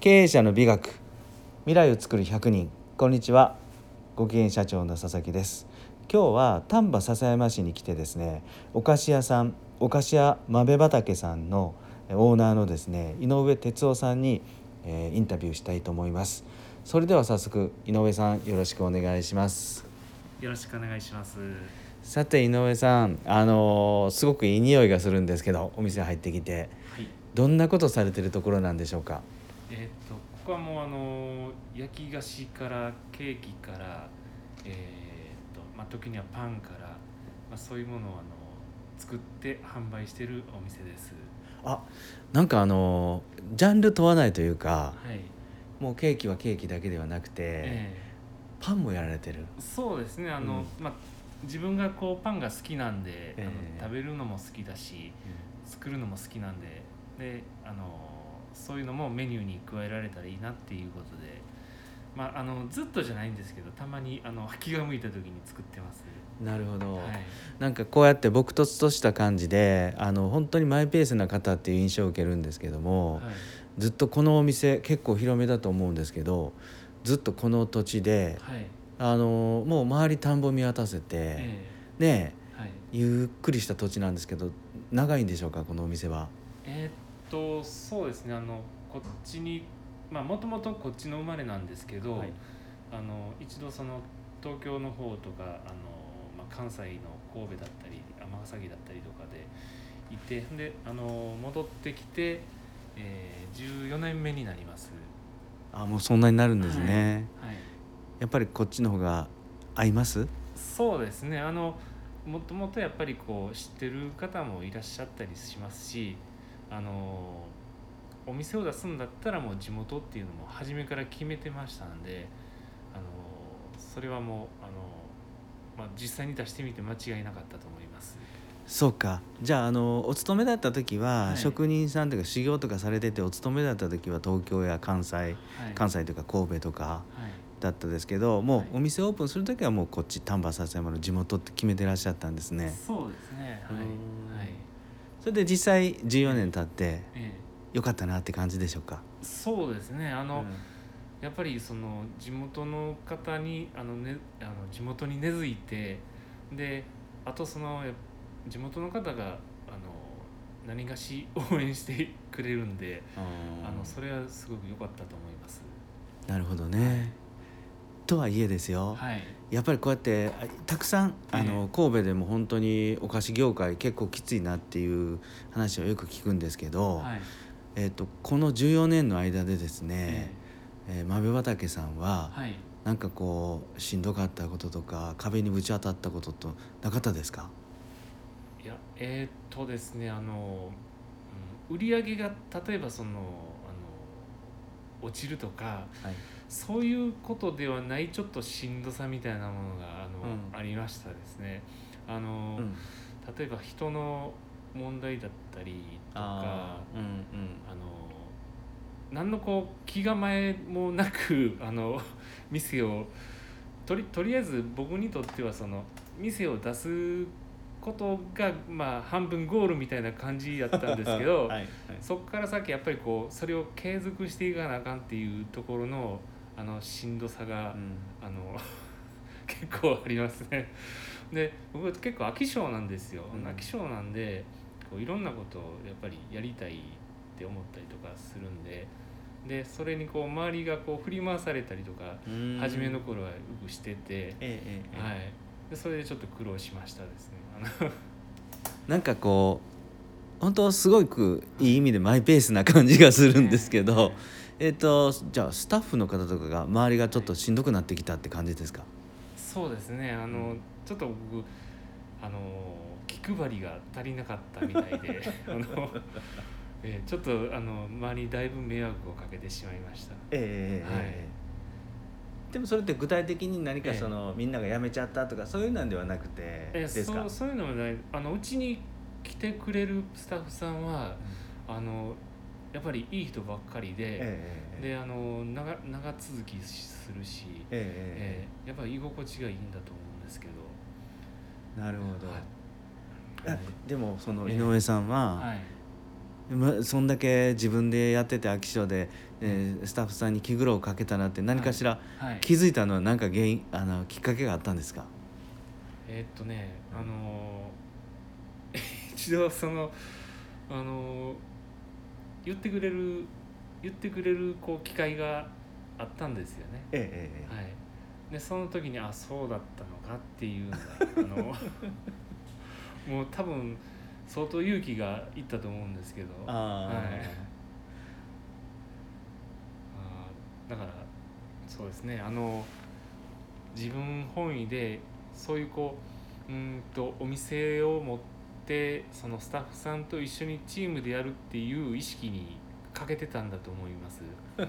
経営者の美学。未来を作る100人。こんにちは。ご機嫌社長の佐々木です。今日は丹波篠山市に来てですねお菓子屋さんお菓子屋豆畑さんのオーナーのですね井上哲夫さんに、えー、インタビューしたいと思います。それでは早速井上さんよろしくお願いします。よろしくお願いします。さて井上さんあのー、すごくいい匂いがするんですけどお店入ってきて、はい、どんなことされてるところなんでしょうか？えっ、とここはもうあの焼き菓子からケーキからえー、っとまあ時にはパンから、まあ、そういうものをあの作って販売してるお店です。あなんかあのジャンル問わないというか、はい、もうケーキはケーキだけではなくて、えー、パンもやられてる。そうですね。あの、うん、まあ自分がこうパンが好きなんで、えー、あの食べるのも好きだし、うん、作るのも好きなんでであのそういうのもメニューに加えられたらいいなっていうことで、まあ、あのずっとじゃないんですけどたまにあの気が向いた時に作ってます。なるほど、はい、なんかこうやって朴突とした感じであの本当にマイペースな方っていう印象を受けるんですけども、はい、ずっとこのお店結構広めだと思うんですけどずっとこの土地で、はい、あのもう周り田んぼ見渡せて、えー、ね、はい、ゆっくりした土地なんですけど長いんでしょうかこのお店は？えー、っとそうですね。あのこっちにまあもともとこっちの生まれなんですけど、はい、あの一度その東京の方とかあの、まあ、関西の神戸だったり尼崎だったりとかでいてであの戻ってきて、えー、14年目になります。あもうそんなになるんですね、はい、はい、やっぱりこっちの方が合います？そうですね。あのもともとやっぱりこう知ってる方もいらっしゃったりしますしあのお店を出すんだったらもう地元っていうのも初めから決めてましたんであのそれはもうあの、まあ、実際に出してみて間違いなかったと思います。そうか。じゃああのお勤めだった時は、はい、職人さんとか修行とかされててお勤めだった時は東京や関西、はい、関西とか神戸とかだったですけど、もうお店オープンする時はもうこっち丹波篠山の地元って決めてらっしゃったんですね。そうですね。はい、はいそれで実際14年経ってよかったなって感じでしょうか？そうですね。あの、うん、やっぱりその地元の方にあの、ね、あの地元に根付いてであとその地元の方があの何がし応援してくれるんであのそれはすごく良かったと思います。なるほどね、とはいえですよ、はい、やっぱりこうやってたくさんあの、神戸でも本当にお菓子業界結構きついなっていう話をよく聞くんですけど、はい、えーと、この14年の間でですね、えー、豆畑さんは、はい、なんかこうしんどかったこととか壁にぶち当たったこととなかったですか？いやえっ、とですねあの、うん、売り上げが例えばそのあの落ちるとか、はいそういうことではないちょっとしんどさみたいなものがあの、うん、ありましたですね。あの、うん、例えば人の問題だったりとか、うんうん、あの何のこう気構えもなく あの店をとりとりあえず僕にとってはその店を出すことがまあ半分ゴールみたいな感じやったんですけど、はいはい、そこから先やっぱりこうそれを継続していかなあかんっていうところのあのしんどさが、うん、あの 結構ありますね。で僕結構飽き性なんですよ、うん、飽き性なんでこういろんなことをやっぱりやりたいって思ったりとかするんで。でそれにこう周りがこう振り回されたりとか初めの頃はよくしてて、ええはい、でそれでちょっと苦労しましたですね。なんかこう本当すごくいい意味でマイペースな感じがするんですけど、えっ、ー、とじゃあスタッフの方とかが周りがちょっとしんどくなってきたって感じですか？そうですね。あの、ちょっと僕あの気配りが足りなかったみたいで あの、えー、ちょっとあの周りにだいぶ迷惑をかけてしまいました。ええー、はい。でもそれって具体的に何かその、えー、みんなが辞めちゃったとかそういうなんではなくてえー、そうそういうのもない。あのうちに来てくれるスタッフさんは、うん、あのやっぱりいい人ばっかりで、えー、であの長長続きするし、えー、えー、やっぱり居心地がいいんだと思うんですけど。なるほど、はい、でもその井上さんは、はい、ま、そんだけ自分でやってて飽き性で、えー、スタッフさんに気苦労をかけたなって何かしら気づいたのは何か原因あのきっかけがあったんですか？えー、っとねあの 一度そのあの言ってくれる言ってくれるこう機会があったんですよね。ええはい、でその時にあそうだったのかっていうのが あのもう多分相当勇気がいったと思うんですけど。はい、あだからそうですね。あの自分本位でそういうこううんとお店を持ってそのスタッフさんと一緒にチームでやるっていう意識に欠けてたんだと思います。はい、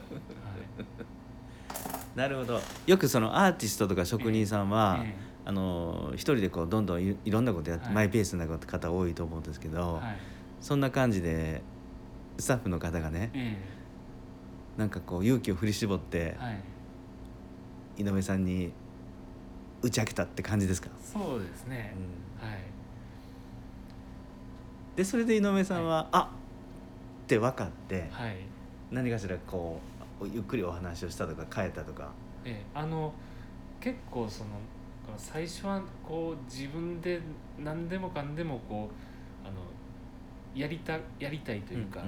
なるほど。よくそのアーティストとか職人さんは、ええ。えあの一人でこうどんどんいろんなことやって、はい、マイペースな方多いと思うんですけど、はい、そんな感じでスタッフの方がね、えー、なんかこう勇気を振り絞って、はい、井上さんに打ち明けたって感じですか？そうですね、うん、はいでそれで井上さんは、はい、あって分かって、はい、何かしらこうゆっくりお話をしたとか変えたとか。ええあの結構その最初はこう自分で何でもかんでもこうあのやりたやりたいというか、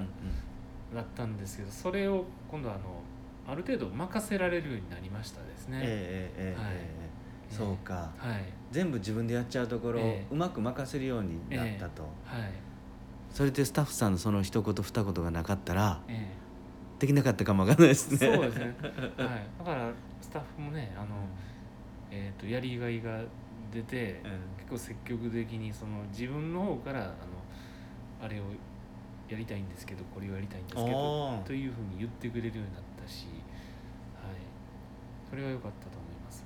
だったんですけどそれを今度あのある程度任せられるようになりましたですね。えー、えー、はい、えー、そうか、はい、全部自分でやっちゃうところをうまく任せるようになったと、はい、それでスタッフさんのその一言二言がなかったら、えー、できなかったかもわかんないですね。そうですね、はい、だからスタッフもねあの、えーと、やりがいが出て、うん、結構積極的にその自分の方からあのあれをやりたいんですけどこれをやりたいんですけどというふうに言ってくれるようになったし、はい、それは良かったと思います。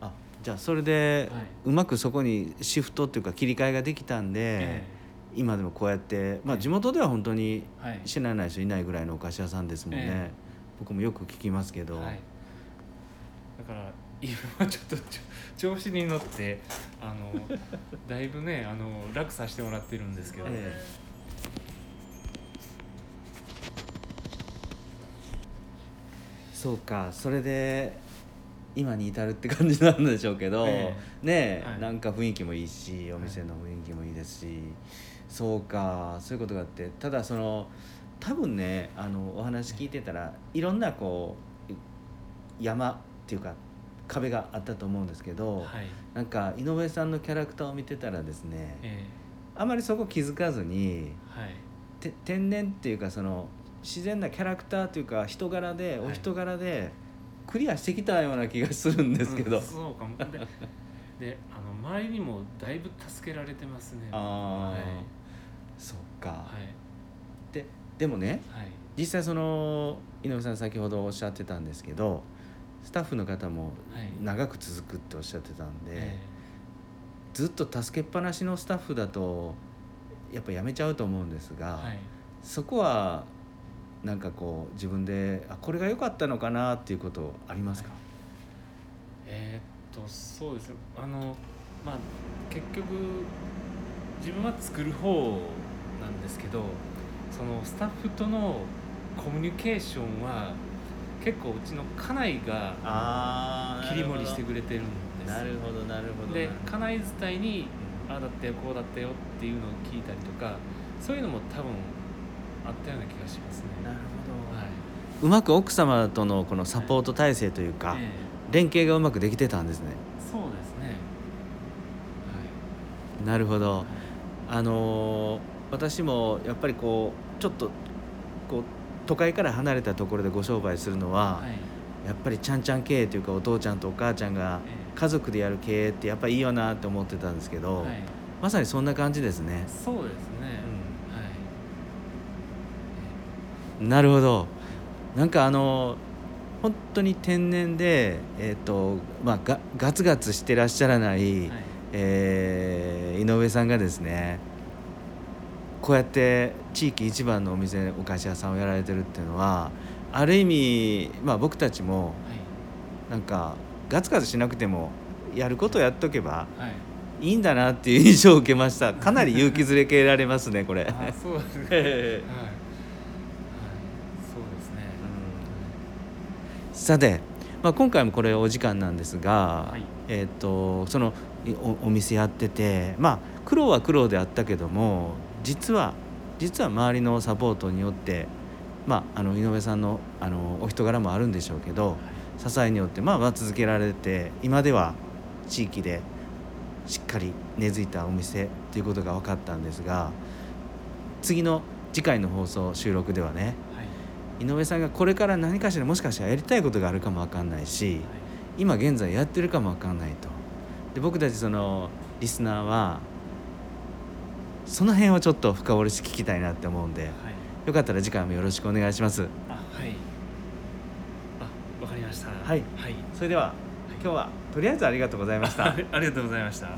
あじゃあそれで、はい、うまくそこにシフトっていうか切り替えができたんで、えー、今でもこうやって、まあ、地元では本当に知らない人いないぐらいのお菓子屋さんですもんね、えー、僕もよく聞きますけど。はい、だから今はちょっと調子に乗ってあの だいぶねあの楽させてもらってるんですけど、えそうか。それで今に至るって感じなんでしょうけど、えー、ねえ、はい、なんか雰囲気もいいしお店の雰囲気もいいですし、はい、そうかそういうことがあってただその多分ねあのお話聞いてたらいろんなこう山っていうか壁があったと思うんですけど、はい、なんか井上さんのキャラクターを見てたらですね、えー、あまりそこ気づかずに、はい、天然っていうかその自然なキャラクターというか人柄で、お人柄でクリアしてきたような気がするんですけど、うん、そうかも。でであの周りにもだいぶ助けられてますね。ああ、はい、ででもね、はい、実際その井上さん先ほどおっしゃってたんですけどスタッフの方も長く続くっておっしゃってたんで、はい、ずっと助けっぱなしのスタッフだとやっぱやめちゃうと思うんですが、はい、そこはなんかこう自分であこれが良かったのかなっていうことありますか、はい、えー、っとそうですあのまあ結局自分は作る方なんですけどそのスタッフとのコミュニケーションは結構うちの家内が切り盛りしてくれてるんです。なるほどなるほどで家内伝いにああだったよこうだったよっていうのを聞いたりとかそういうのも多分あったような気がしますね。なるほど、はい、うまく奥様とのこのサポート体制というか、はいえ。ー、連携がうまくできてたんですね。そうですね。はい。なるほど、はい、あのー、私もやっぱりこうちょっとこう都会から離れたところでご商売するのは、はい、やっぱりちゃんちゃん経営というかお父ちゃんとお母ちゃんが家族でやる経営ってやっぱいいよなって思ってたんですけど、はい、まさにそんな感じですね。そうですね、うん、はい、なるほど。なんかあの本当に天然で、えーとまあ、ガガツガツしてらっしゃらない、はい、えー、井上さんがですねこうやって地域一番のお店お菓子屋さんをやられてるっていうのはある意味、まあ、僕たちもなんかガツガツしなくてもやることをやっとけば、はい、いいんだなっていう印象を受けました。かなり勇気づれけられますねこれ。あそうですね、はい、はい、そうですね、うん、さて、まあ、今回もこれお時間なんですが、はい、えっ、ー、とそのおお店やっててまあ苦労は苦労であったけども実は実は周りのサポートによってまあ、あの井上さんのあのお人柄もあるんでしょうけど、支えによってまあまあ続けられて今では地域でしっかり根付いたお店ということが分かったんですが次の次回の放送収録ではね、はい、井上さんがこれから何かしらもしかしたらやりたいことがあるかも分かんないし、はい、今現在やってるかも分かんないと。で僕たちそのリスナーはその辺をちょっと深掘りして聞きたいなって思うんで、はい、よかったら次回もよろしくお願いします。あはいあわかりました。はい、はい、それでは、今日はとりあえずありがとうございました。ありがとうございました。